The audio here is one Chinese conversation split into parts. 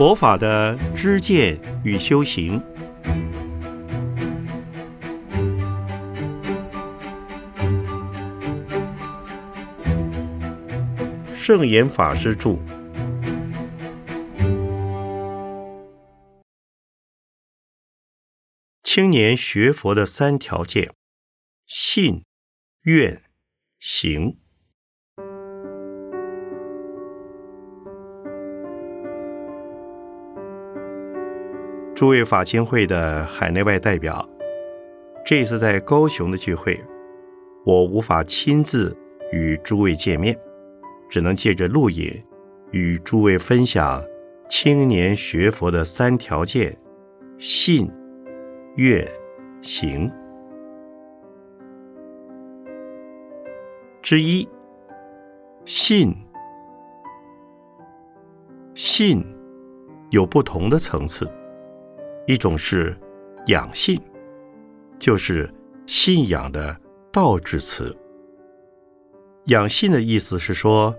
佛法的知见与修行。圣严法师著。青年学佛的三条件：信、愿、行。诸位法经会的海内外代表，这次在高雄的聚会，我无法亲自与诸位见面，只能借着录影与诸位分享青年学佛的三条件：信、愿、行。之一，信。信有不同的层次。一种是养信，就是信仰的道之词。养信的意思是说，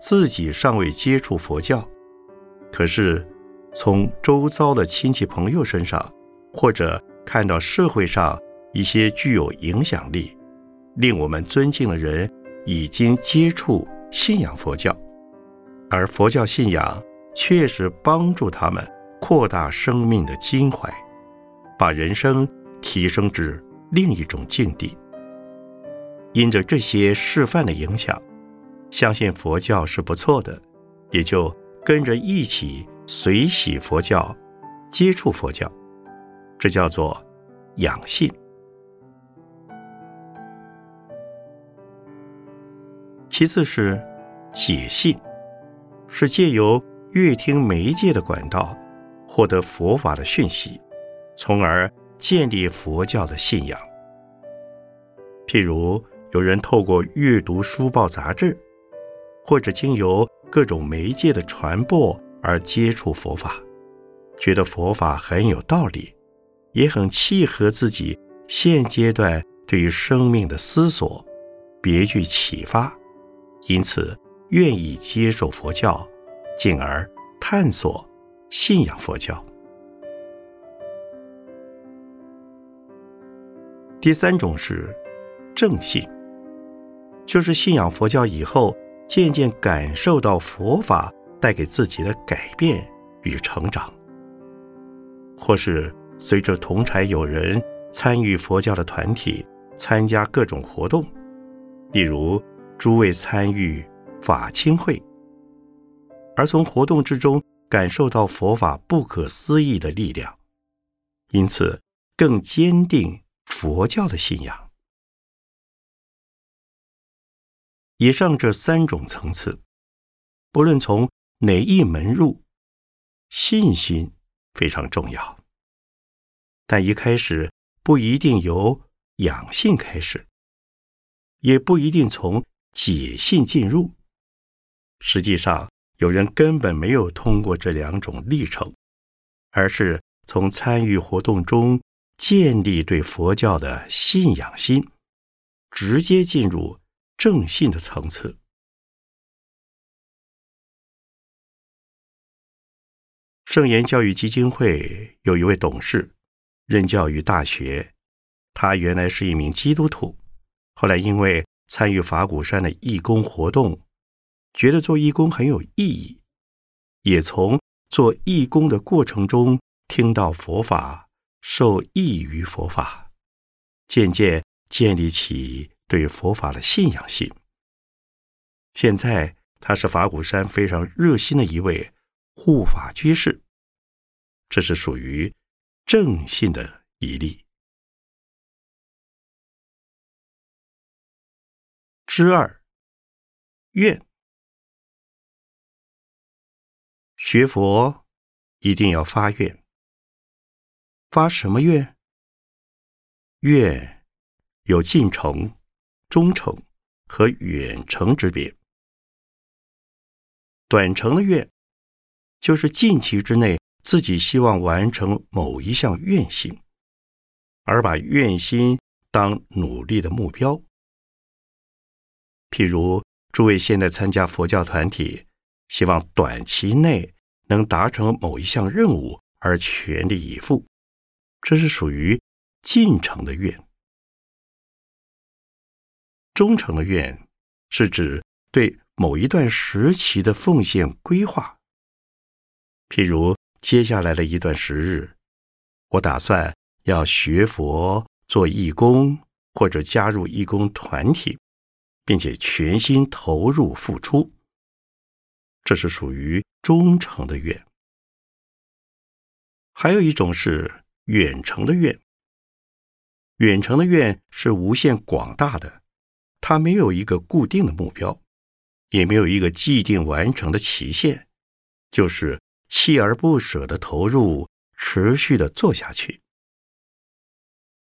自己尚未接触佛教，可是从周遭的亲戚朋友身上，或者看到社会上一些具有影响力、令我们尊敬的人已经接触信仰佛教，而佛教信仰确实帮助他们。扩大生命的襟怀，把人生提升至另一种境地。因着这些示范的影响，相信佛教是不错的，也就跟着一起随喜佛教，接触佛教，这叫做养信。其次是解信，是借由乐听媒介的管道。获得佛法的讯息，从而建立佛教的信仰。譬如有人透过阅读书报杂志，或者经由各种媒介的传播而接触佛法，觉得佛法很有道理，也很契合自己现阶段对于生命的思索，别具启发，因此愿意接受佛教，进而探索。信仰佛教。第三种是正信，就是信仰佛教以后，渐渐感受到佛法带给自己的改变与成长，或是随着同柴友人参与佛教的团体，参加各种活动，例如诸位参与法清会，而从活动之中。感受到佛法不可思议的力量，因此更坚定佛教的信仰。以上这三种层次，不论从哪一门入，信心非常重要。但一开始不一定由养性开始，也不一定从解性进入。实际上。有人根本没有通过这两种历程，而是从参与活动中建立对佛教的信仰心，直接进入正信的层次。圣言教育基金会有一位董事，任教于大学，他原来是一名基督徒，后来因为参与法鼓山的义工活动。觉得做义工很有意义，也从做义工的过程中听到佛法，受益于佛法，渐渐建立起对佛法的信仰性。现在他是法鼓山非常热心的一位护法居士，这是属于正信的一例。之二，愿。学佛一定要发愿，发什么愿？愿有近程、中程和远程之别。短程的愿，就是近期之内自己希望完成某一项愿心，而把愿心当努力的目标。譬如诸位现在参加佛教团体。希望短期内能达成某一项任务而全力以赴，这是属于进程的愿。忠诚的愿是指对某一段时期的奉献规划。譬如接下来的一段时日，我打算要学佛、做义工，或者加入义工团体，并且全心投入付出。这是属于忠诚的愿。还有一种是远程的愿。远程的愿是无限广大的，它没有一个固定的目标，也没有一个既定完成的期限，就是锲而不舍的投入，持续的做下去。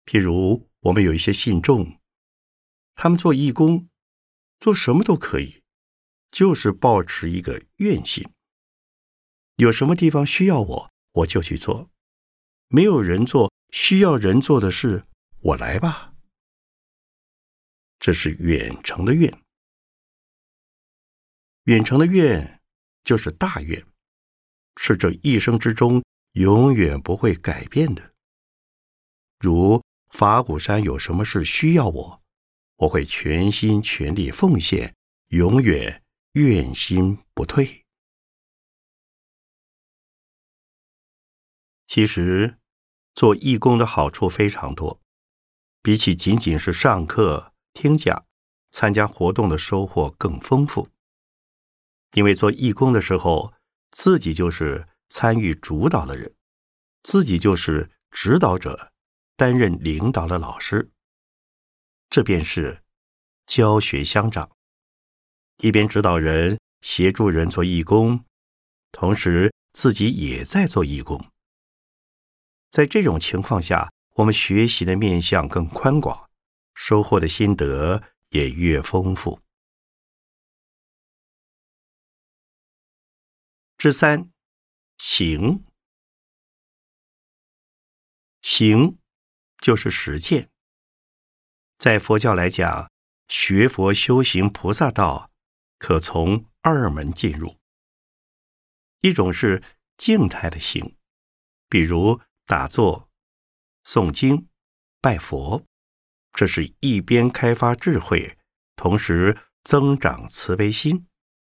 譬如我们有一些信众，他们做义工，做什么都可以。就是保持一个愿心，有什么地方需要我，我就去做；没有人做需要人做的事，我来吧。这是远程的愿，远程的愿就是大愿，是这一生之中永远不会改变的。如法鼓山有什么事需要我，我会全心全力奉献，永远。愿心不退。其实，做义工的好处非常多，比起仅仅是上课、听讲、参加活动的收获更丰富。因为做义工的时候，自己就是参与主导的人，自己就是指导者，担任领导的老师，这便是教学相长。一边指导人、协助人做义工，同时自己也在做义工。在这种情况下，我们学习的面向更宽广，收获的心得也越丰富。之三，行，行就是实践。在佛教来讲，学佛修行菩萨道。可从二门进入，一种是静态的行，比如打坐、诵经、拜佛，这是一边开发智慧，同时增长慈悲心，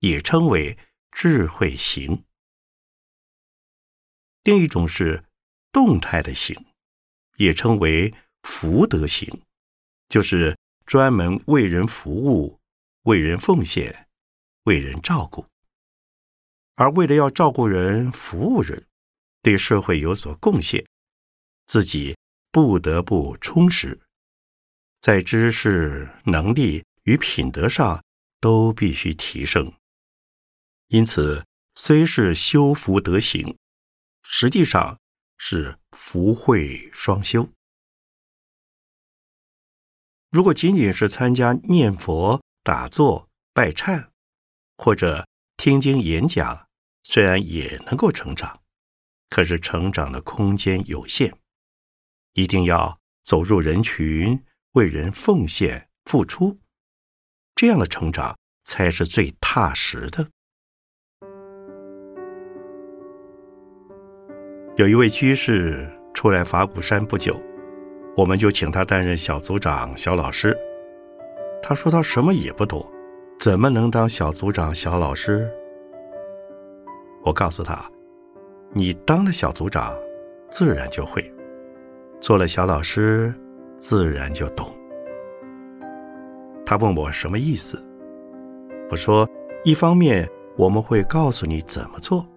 也称为智慧行。另一种是动态的行，也称为福德行，就是专门为人服务、为人奉献。为人照顾，而为了要照顾人、服务人，对社会有所贡献，自己不得不充实，在知识、能力与品德上都必须提升。因此，虽是修福德行，实际上是福慧双修。如果仅仅是参加念佛、打坐、拜忏，或者听经演讲，虽然也能够成长，可是成长的空间有限。一定要走入人群，为人奉献付出，这样的成长才是最踏实的。有一位居士出来法鼓山不久，我们就请他担任小组长、小老师。他说他什么也不懂。怎么能当小组长、小老师？我告诉他：“你当了小组长，自然就会；做了小老师，自然就懂。”他问我什么意思？我说：“一方面我们会告诉你怎么做，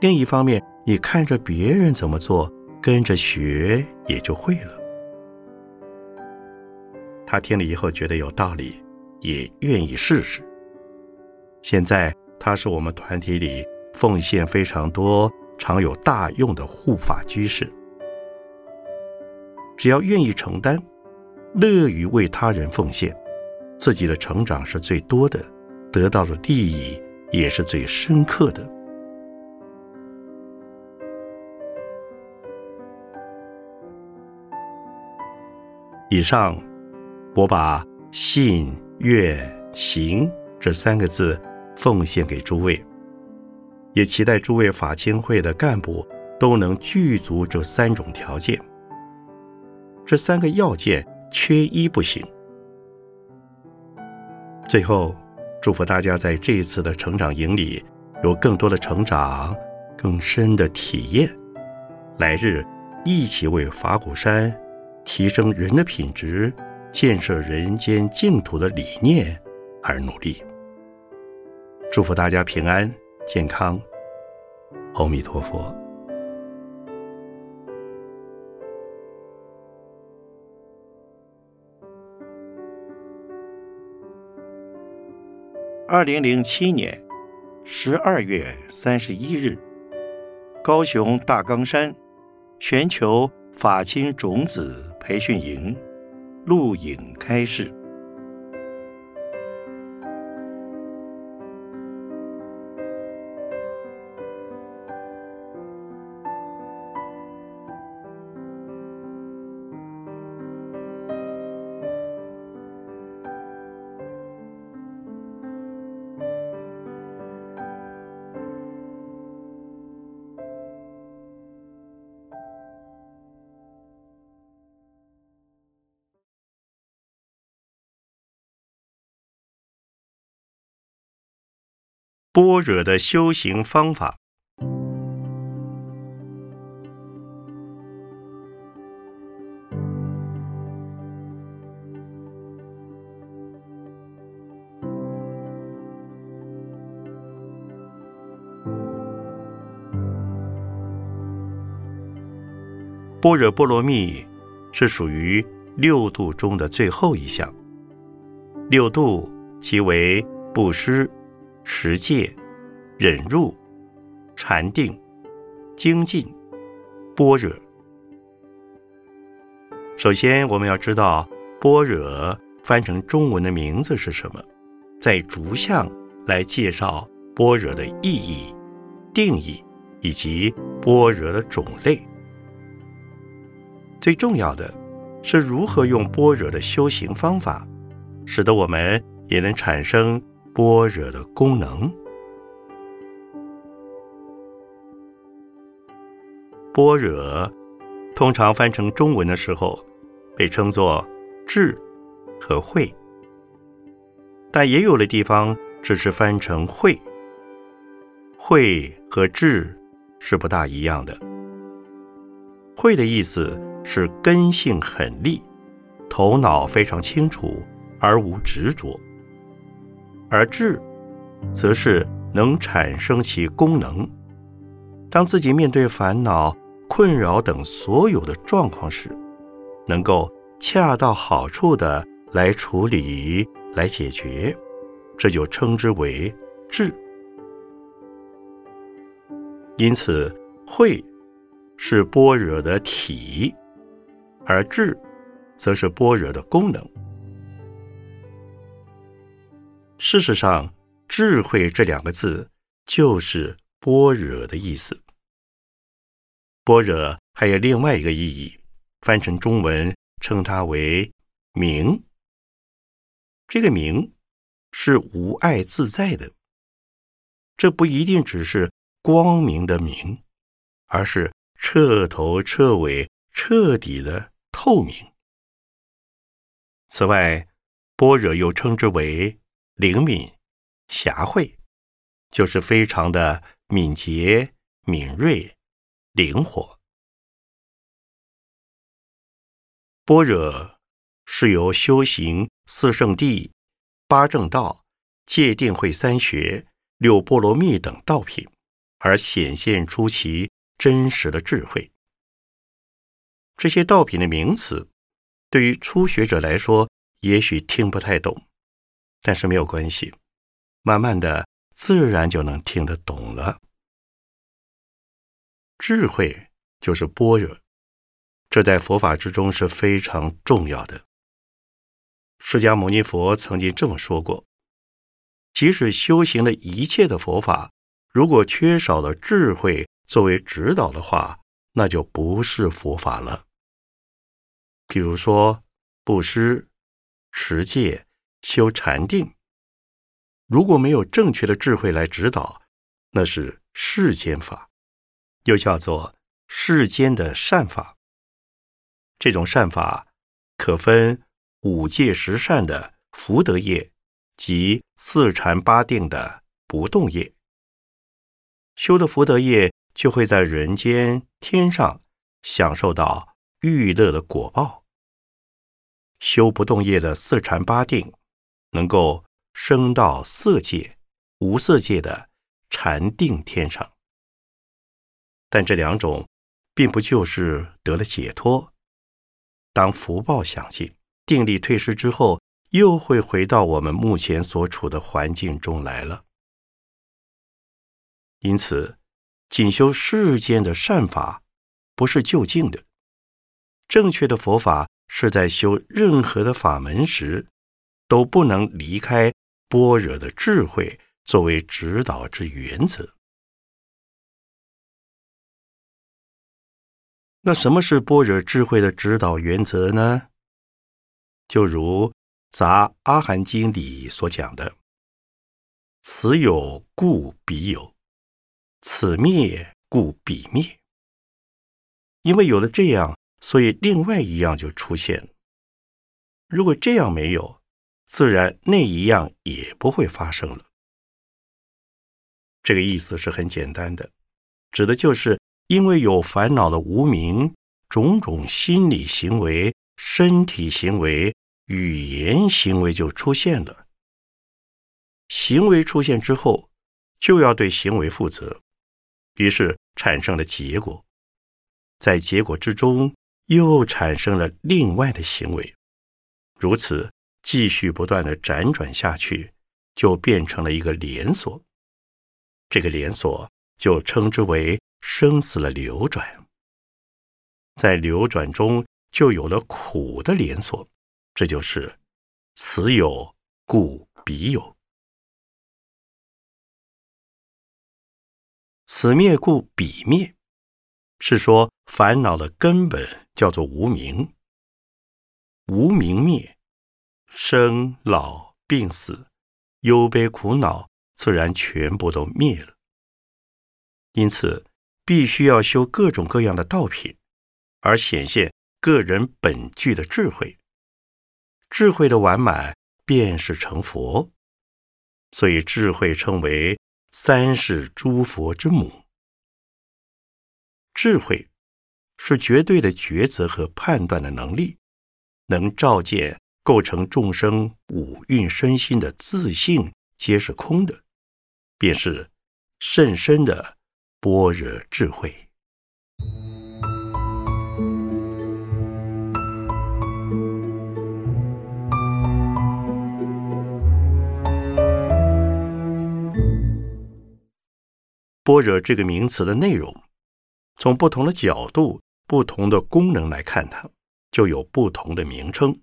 另一方面你看着别人怎么做，跟着学也就会了。”他听了以后觉得有道理。也愿意试试。现在他是我们团体里奉献非常多、常有大用的护法居士。只要愿意承担，乐于为他人奉献，自己的成长是最多的，得到的利益也是最深刻的。以上，我把信。愿行这三个字奉献给诸位，也期待诸位法亲会的干部都能具足这三种条件。这三个要件缺一不行。最后，祝福大家在这一次的成长营里有更多的成长、更深的体验。来日一起为法鼓山提升人的品质、建设人间净土的理念而努力。祝福大家平安健康，阿弥陀佛。二零零七年十二月三十一日，高雄大冈山全球法亲种子培训营录影开示。般若的修行方法。般若波罗蜜是属于六度中的最后一项。六度即为布施。持戒、忍辱、禅定、精进、般若。首先，我们要知道般若翻成中文的名字是什么，在逐项来介绍般若的意义、定义以及般若的种类。最重要的是如何用般若的修行方法，使得我们也能产生。般若的功能，般若通常翻成中文的时候，被称作智和慧，但也有的地方只是翻成慧。慧和智是不大一样的。慧的意思是根性很利，头脑非常清楚，而无执着。而智，则是能产生其功能。当自己面对烦恼、困扰等所有的状况时，能够恰到好处的来处理、来解决，这就称之为智。因此，慧是般若的体，而智，则是般若的功能。事实上，“智慧”这两个字就是“般若”的意思。般若还有另外一个意义，翻成中文称它为“明”。这个“明”是无碍自在的。这不一定只是光明的明，而是彻头彻尾、彻底的透明。此外，般若又称之为。灵敏、侠慧，就是非常的敏捷、敏锐、灵活。般若是由修行四圣谛、八正道、戒定慧三学、六波罗蜜等道品而显现出其真实的智慧。这些道品的名词，对于初学者来说，也许听不太懂。但是没有关系，慢慢的自然就能听得懂了。智慧就是般若，这在佛法之中是非常重要的。释迦牟尼佛曾经这么说过：，即使修行了一切的佛法，如果缺少了智慧作为指导的话，那就不是佛法了。比如说布施、持戒。修禅定，如果没有正确的智慧来指导，那是世间法，又叫做世间的善法。这种善法可分五戒十善的福德业及四禅八定的不动业。修的福德业就会在人间天上享受到欲乐的果报；修不动业的四禅八定，能够升到色界、无色界的禅定天上。但这两种并不就是得了解脱。当福报享尽，定力退失之后，又会回到我们目前所处的环境中来了。因此，仅修世间的善法，不是就近的。正确的佛法是在修任何的法门时，都不能离开般若的智慧作为指导之原则。那什么是般若智慧的指导原则呢？就如《杂阿含经》里所讲的：“此有故彼有，此灭故彼灭。”因为有了这样，所以另外一样就出现。如果这样没有，自然那一样也不会发生了。这个意思是很简单的，指的就是。因为有烦恼的无明，种种心理行为、身体行为、语言行为就出现了。行为出现之后，就要对行为负责，于是产生了结果，在结果之中又产生了另外的行为，如此继续不断的辗转下去，就变成了一个连锁。这个连锁就称之为。生死的流转，在流转中就有了苦的连锁，这就是此有故彼有，此灭故彼灭，是说烦恼的根本叫做无明，无明灭，生老病死、忧悲苦恼自然全部都灭了，因此。必须要修各种各样的道品，而显现个人本具的智慧。智慧的完满，便是成佛。所以智慧称为三世诸佛之母。智慧是绝对的抉择和判断的能力，能照见构成众生五蕴身心的自性皆是空的，便是甚深的。般若智慧，般若这个名词的内容，从不同的角度、不同的功能来看它，就有不同的名称。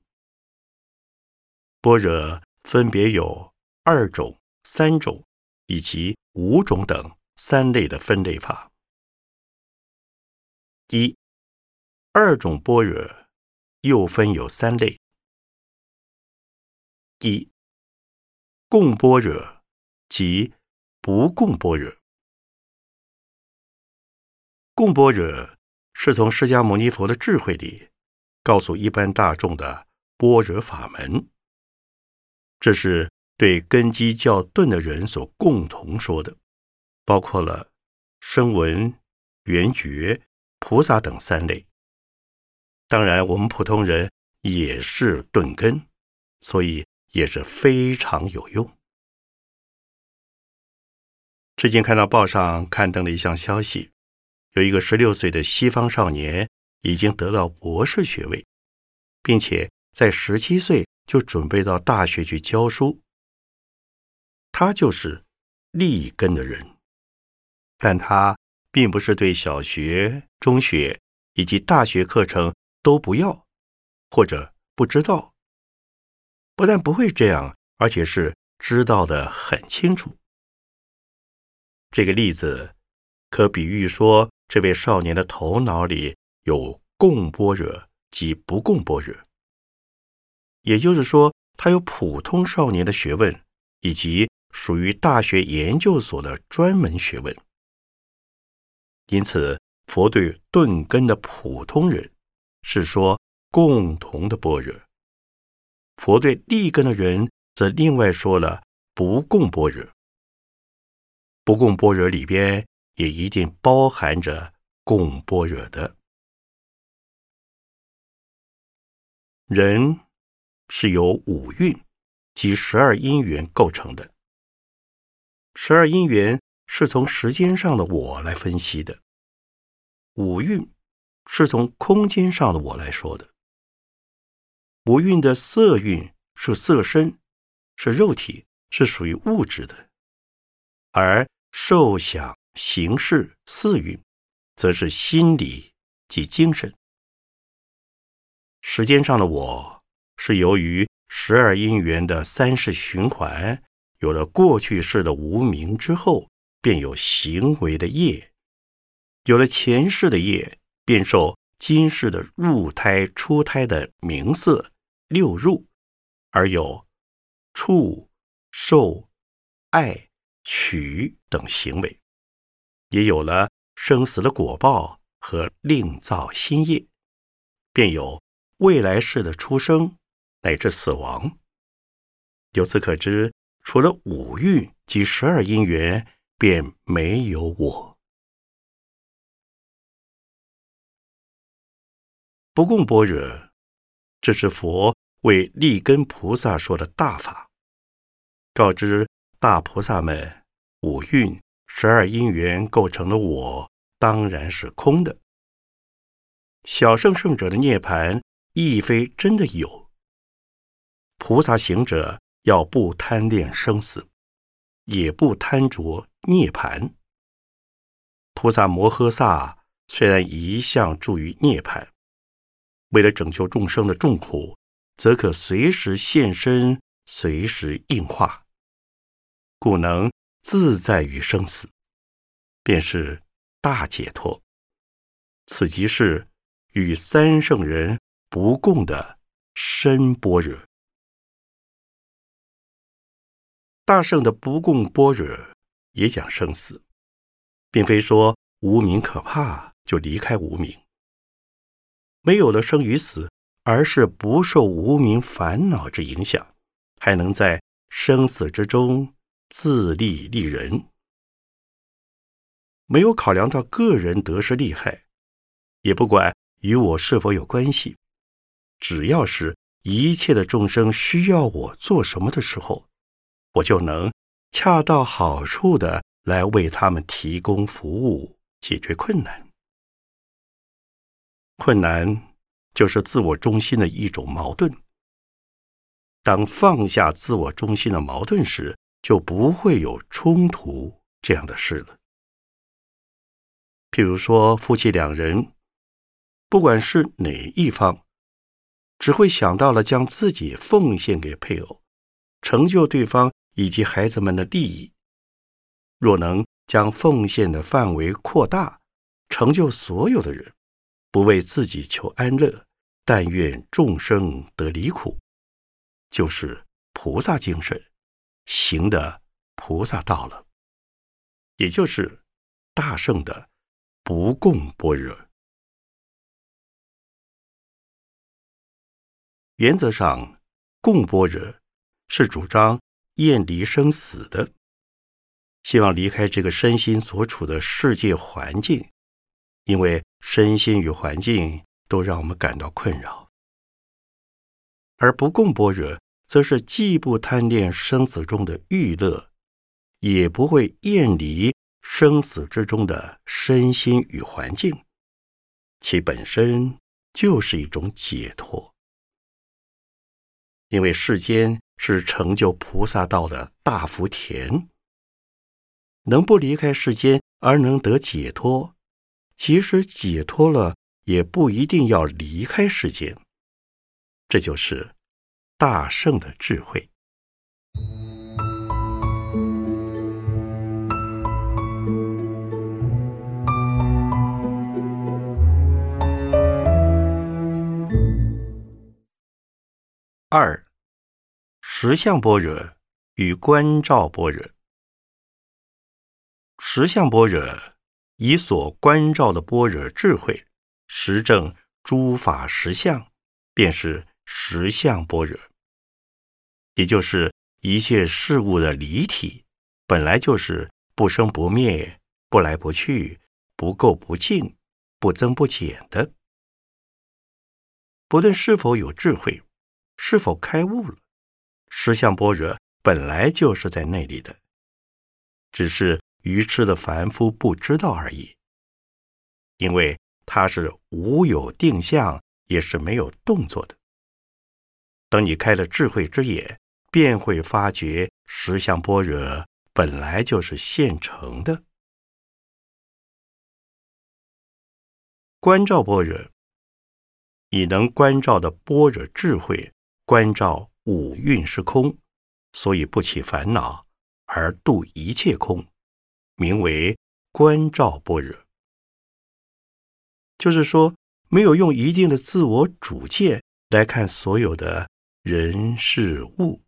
般若分别有二种、三种以及五种等。三类的分类法：一、二种般若又分有三类：一、共般若及不共般若。共般若是从释迦牟尼佛的智慧里告诉一般大众的般若法门，这是对根基较钝的人所共同说的。包括了声闻、缘觉、菩萨等三类。当然，我们普通人也是钝根，所以也是非常有用。最近看到报上刊登了一项消息，有一个十六岁的西方少年已经得到博士学位，并且在十七岁就准备到大学去教书。他就是立根的人。但他并不是对小学、中学以及大学课程都不要，或者不知道。不但不会这样，而且是知道的很清楚。这个例子可比喻说，这位少年的头脑里有共般若及不共般若，也就是说，他有普通少年的学问以及属于大学研究所的专门学问。因此，佛对顿根的普通人是说共同的般若；佛对立根的人则另外说了不共般若。不共般若里边也一定包含着共般若的。人是由五蕴及十二因缘构成的。十二因缘是从时间上的我来分析的，五蕴是从空间上的我来说的。五蕴的色蕴是色身，是肉体，是属于物质的；而受想行识四蕴，则是心理及精神。时间上的我是由于十二因缘的三世循环。有了过去式的无名之后，便有行为的业；有了前世的业，便受今世的入胎、出胎的名色六入，而有触、受、爱、取等行为；也有了生死的果报和另造新业，便有未来世的出生乃至死亡。由此可知。除了五蕴及十二因缘，便没有我。不共般若，这是佛为立根菩萨说的大法，告知大菩萨们：五蕴、十二因缘构成的我，当然是空的。小圣圣者的涅盘，亦非真的有。菩萨行者。要不贪恋生死，也不贪着涅盘。菩萨摩诃萨虽然一向住于涅盘，为了拯救众生的众苦，则可随时现身，随时应化，故能自在于生死，便是大解脱。此即是与三圣人不共的深般若。大圣的不共般若也讲生死，并非说无名可怕就离开无名，没有了生与死，而是不受无名烦恼之影响，还能在生死之中自立立人，没有考量到个人得失利害，也不管与我是否有关系，只要是一切的众生需要我做什么的时候。我就能恰到好处的来为他们提供服务，解决困难。困难就是自我中心的一种矛盾。当放下自我中心的矛盾时，就不会有冲突这样的事了。譬如说，夫妻两人，不管是哪一方，只会想到了将自己奉献给配偶，成就对方。以及孩子们的利益，若能将奉献的范围扩大，成就所有的人，不为自己求安乐，但愿众生得离苦，就是菩萨精神，行的菩萨道了，也就是大圣的不共般若。原则上，共般若是主张。厌离生死的，希望离开这个身心所处的世界环境，因为身心与环境都让我们感到困扰。而不共般若，则是既不贪恋生死中的欲乐，也不会厌离生死之中的身心与环境，其本身就是一种解脱，因为世间。是成就菩萨道的大福田，能不离开世间而能得解脱，即使解脱了，也不一定要离开世间。这就是大圣的智慧。二。实相般若与观照般若。实相般若以所观照的般若智慧，实证诸法实相，便是实相般若。也就是一切事物的离体，本来就是不生不灭、不来不去、不垢不净、不增不减的。不论是否有智慧，是否开悟了，实相般若本来就是在那里的，只是愚痴的凡夫不知道而已。因为它是无有定向，也是没有动作的。等你开了智慧之眼，便会发觉实相般若本来就是现成的。观照般若。以能观照的般若智慧观照五蕴是空，所以不起烦恼而度一切空，名为观照般若。就是说，没有用一定的自我主见来看所有的人事物，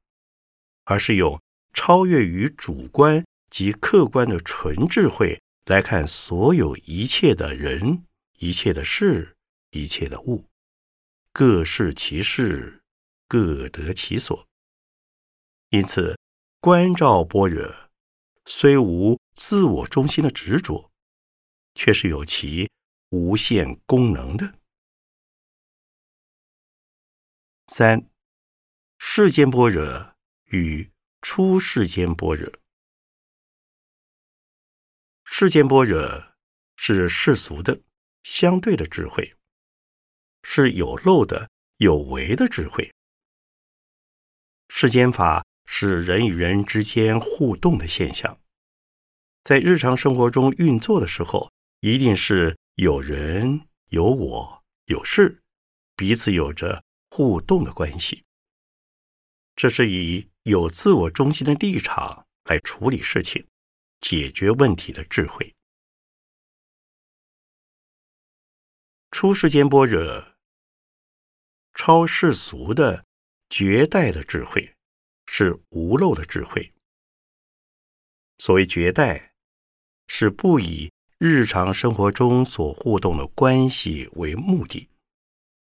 而是用超越于主观及客观的纯智慧来看所有一切的人、一切的事、一切的物。各适其事，各得其所。因此，观照般若虽无自我中心的执着，却是有其无限功能的。三世间般若与出世间般若，世间般若是世俗的相对的智慧。是有漏的、有为的智慧。世间法是人与人之间互动的现象，在日常生活中运作的时候，一定是有人、有我、有事，彼此有着互动的关系。这是以有自我中心的立场来处理事情、解决问题的智慧。出世间般若。超世俗的绝代的智慧，是无漏的智慧。所谓绝代，是不以日常生活中所互动的关系为目的，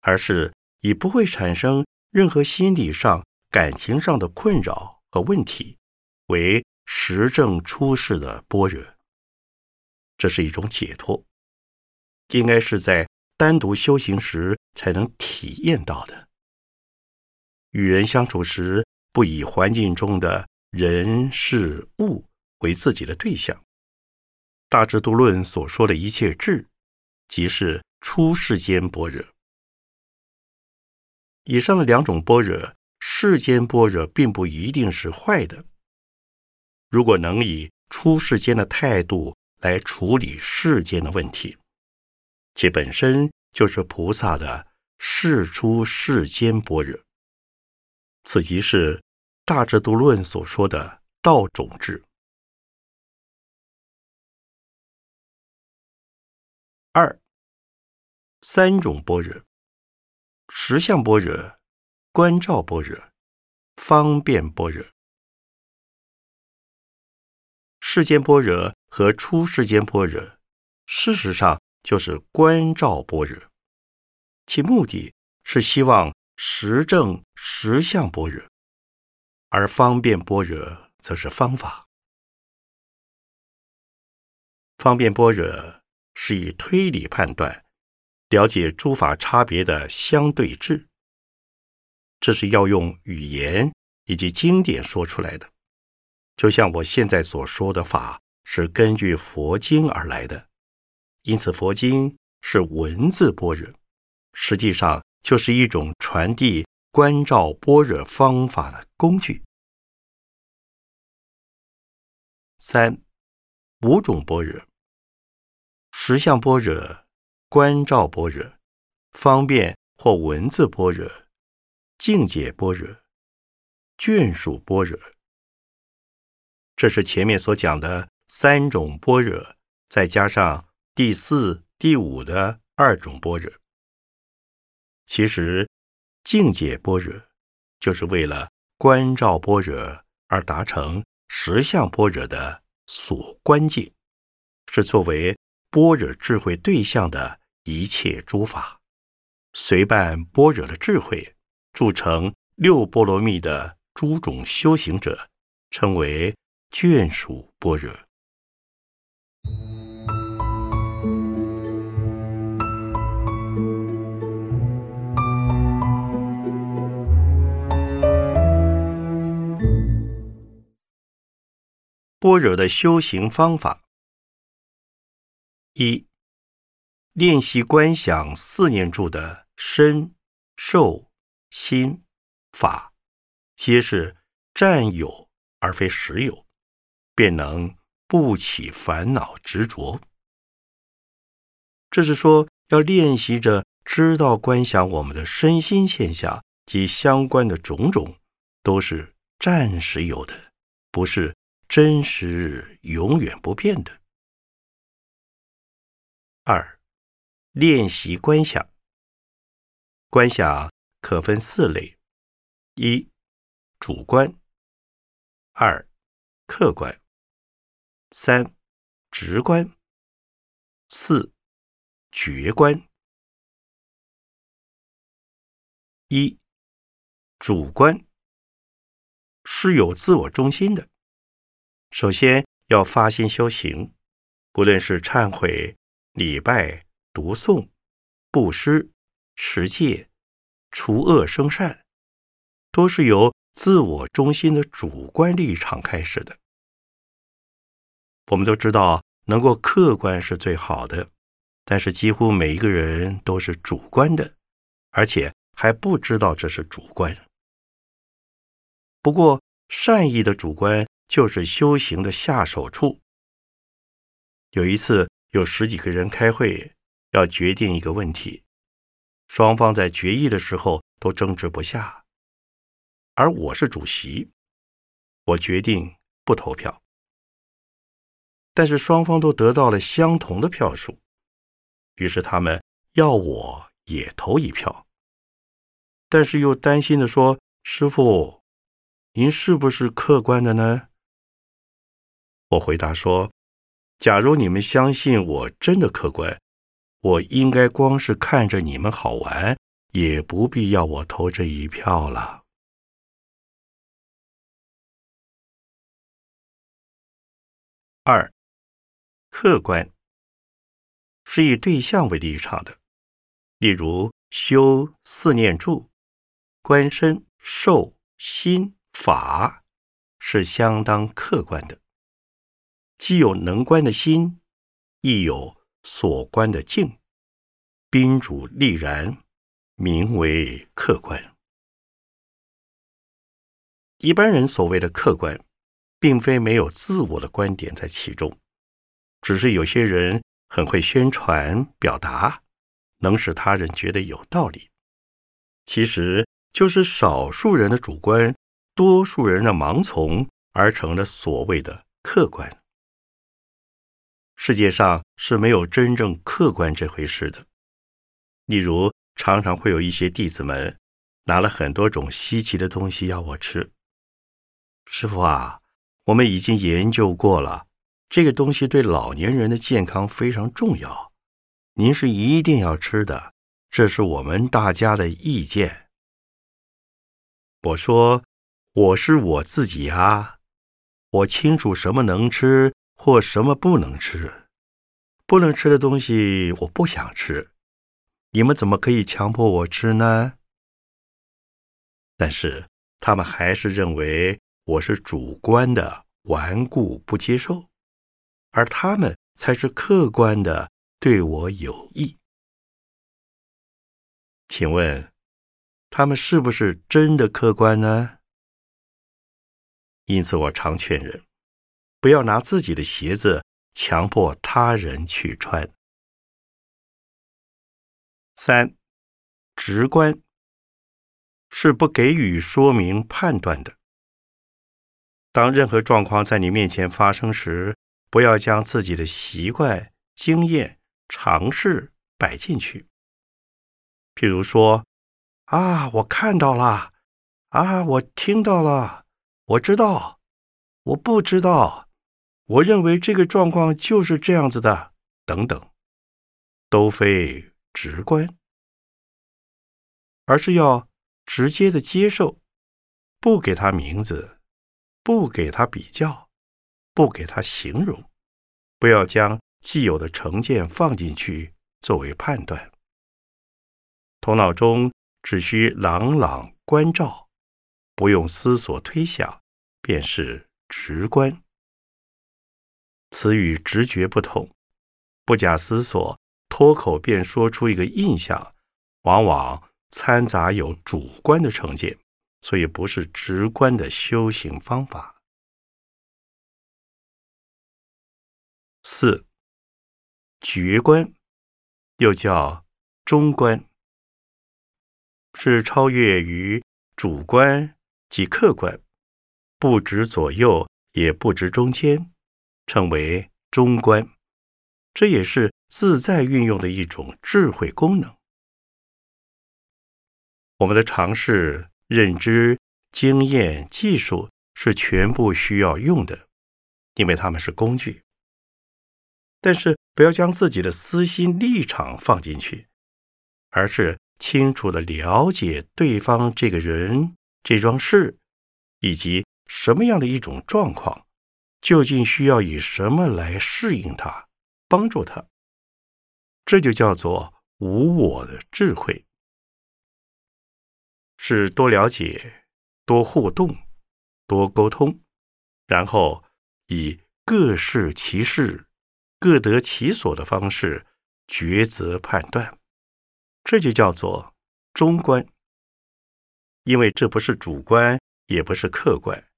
而是以不会产生任何心理上、感情上的困扰和问题为实证出世的般若。这是一种解脱，应该是在。单独修行时才能体验到的。与人相处时，不以环境中的人事物为自己的对象。大智度论所说的一切智，即是出世间般若。以上的两种般若，世间般若并不一定是坏的。如果能以出世间的态度来处理世间的问题。其本身就是菩萨的世出世间般若，此即是大智度论所说的道种智。二三种般若：实相般若、观照般若、方便般若。世间般若和出世间般若，事实上。就是观照般若，其目的是希望实证实相般若，而方便般若则是方法。方便般若是以推理判断，了解诸法差别的相对质，这是要用语言以及经典说出来的。就像我现在所说的法，是根据佛经而来的。因此，佛经是文字般若，实际上就是一种传递观照般若方法的工具。三五种般若：实相般若、观照般若、方便或文字般若、境界般若、眷属般若。这是前面所讲的三种般若，再加上。第四、第五的二种般若，其实境界般若就是为了观照般若而达成实相般若的所观境，是作为般若智慧对象的一切诸法，随伴般若的智慧，铸成六波罗蜜的诸种修行者，称为眷属般若。般若的修行方法：一、练习观想四念住的身、受、心、法，皆是占有而非实有，便能不起烦恼执着。这是说，要练习着知道观想我们的身心现象及相关的种种，都是暂时有的，不是。真实永远不变的。二、练习观想。观想可分四类：一、主观；二、客观；三、直观；四、觉观。一、主观是有自我中心的。首先要发心修行，不论是忏悔、礼拜、读诵、布施、持戒、除恶生善，都是由自我中心的主观立场开始的。我们都知道，能够客观是最好的，但是几乎每一个人都是主观的，而且还不知道这是主观。不过，善意的主观。就是修行的下手处。有一次，有十几个人开会，要决定一个问题，双方在决议的时候都争执不下，而我是主席，我决定不投票。但是双方都得到了相同的票数，于是他们要我也投一票，但是又担心的说：“师傅，您是不是客观的呢？”我回答说：“假如你们相信我真的客观，我应该光是看着你们好玩，也不必要我投这一票了。”二，客观是以对象为立场的，例如修四念住、观身、受、心、法，是相当客观的。既有能观的心，亦有所观的境，宾主立然，名为客观。一般人所谓的客观，并非没有自我的观点在其中，只是有些人很会宣传表达，能使他人觉得有道理。其实就是少数人的主观，多数人的盲从，而成了所谓的客观。世界上是没有真正客观这回事的。例如，常常会有一些弟子们拿了很多种稀奇的东西要我吃。师傅啊，我们已经研究过了，这个东西对老年人的健康非常重要，您是一定要吃的，这是我们大家的意见。我说，我是我自己啊，我清楚什么能吃。或什么不能吃，不能吃的东西我不想吃，你们怎么可以强迫我吃呢？但是他们还是认为我是主观的顽固不接受，而他们才是客观的对我有益。请问他们是不是真的客观呢？因此，我常劝人。不要拿自己的鞋子强迫他人去穿。三，直观是不给予说明判断的。当任何状况在你面前发生时，不要将自己的习惯、经验、尝试摆进去。譬如说：“啊，我看到了，啊，我听到了，我知道。”我不知道，我认为这个状况就是这样子的，等等，都非直观，而是要直接的接受，不给他名字，不给他比较，不给他形容，不要将既有的成见放进去作为判断，头脑中只需朗朗关照，不用思索推想，便是。直观，此与直觉不同，不假思索，脱口便说出一个印象，往往掺杂有主观的成见，所以不是直观的修行方法。四觉观，又叫中观，是超越于主观及客观。不止左右，也不止中间，称为中观。这也是自在运用的一种智慧功能。我们的尝试、认知、经验、技术是全部需要用的，因为它们是工具。但是不要将自己的私心立场放进去，而是清楚的了解对方这个人、这桩事，以及。什么样的一种状况，究竟需要以什么来适应它、帮助它？这就叫做无我的智慧，是多了解、多互动、多沟通，然后以各适其事、各得其所的方式抉择判断，这就叫做中观。因为这不是主观，也不是客观。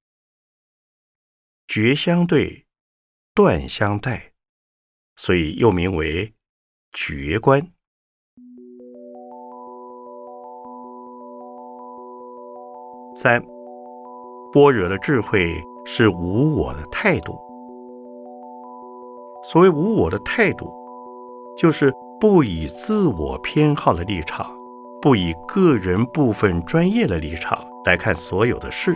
绝相对，断相待，所以又名为绝观。三，般若的智慧是无我的态度。所谓无我的态度，就是不以自我偏好的立场，不以个人部分专业的立场来看所有的事，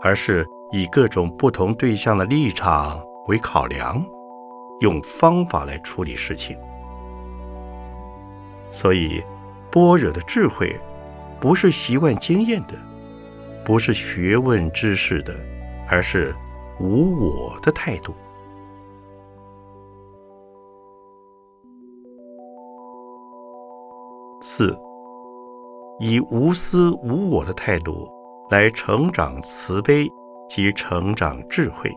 而是。以各种不同对象的立场为考量，用方法来处理事情。所以，般若的智慧不是习惯经验的，不是学问知识的，而是无我的态度。四，以无私无我的态度来成长慈悲。及成长智慧，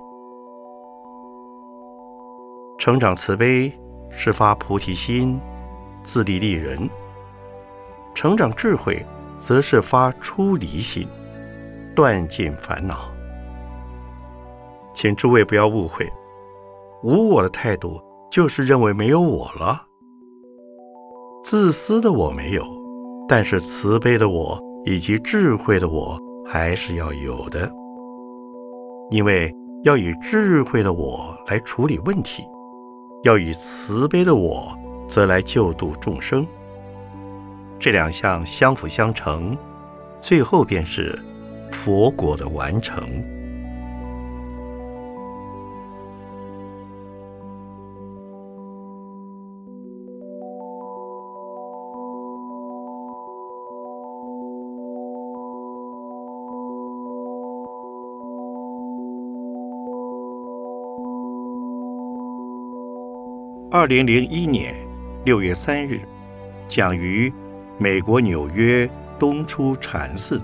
成长慈悲是发菩提心，自利利人；成长智慧则是发出离心，断尽烦恼。请诸位不要误会，无我的态度就是认为没有我了，自私的我没有，但是慈悲的我以及智慧的我还是要有的。因为要以智慧的我来处理问题，要以慈悲的我则来救度众生。这两项相辅相成，最后便是佛果的完成。二零零一年六月三日，讲于美国纽约东出禅寺。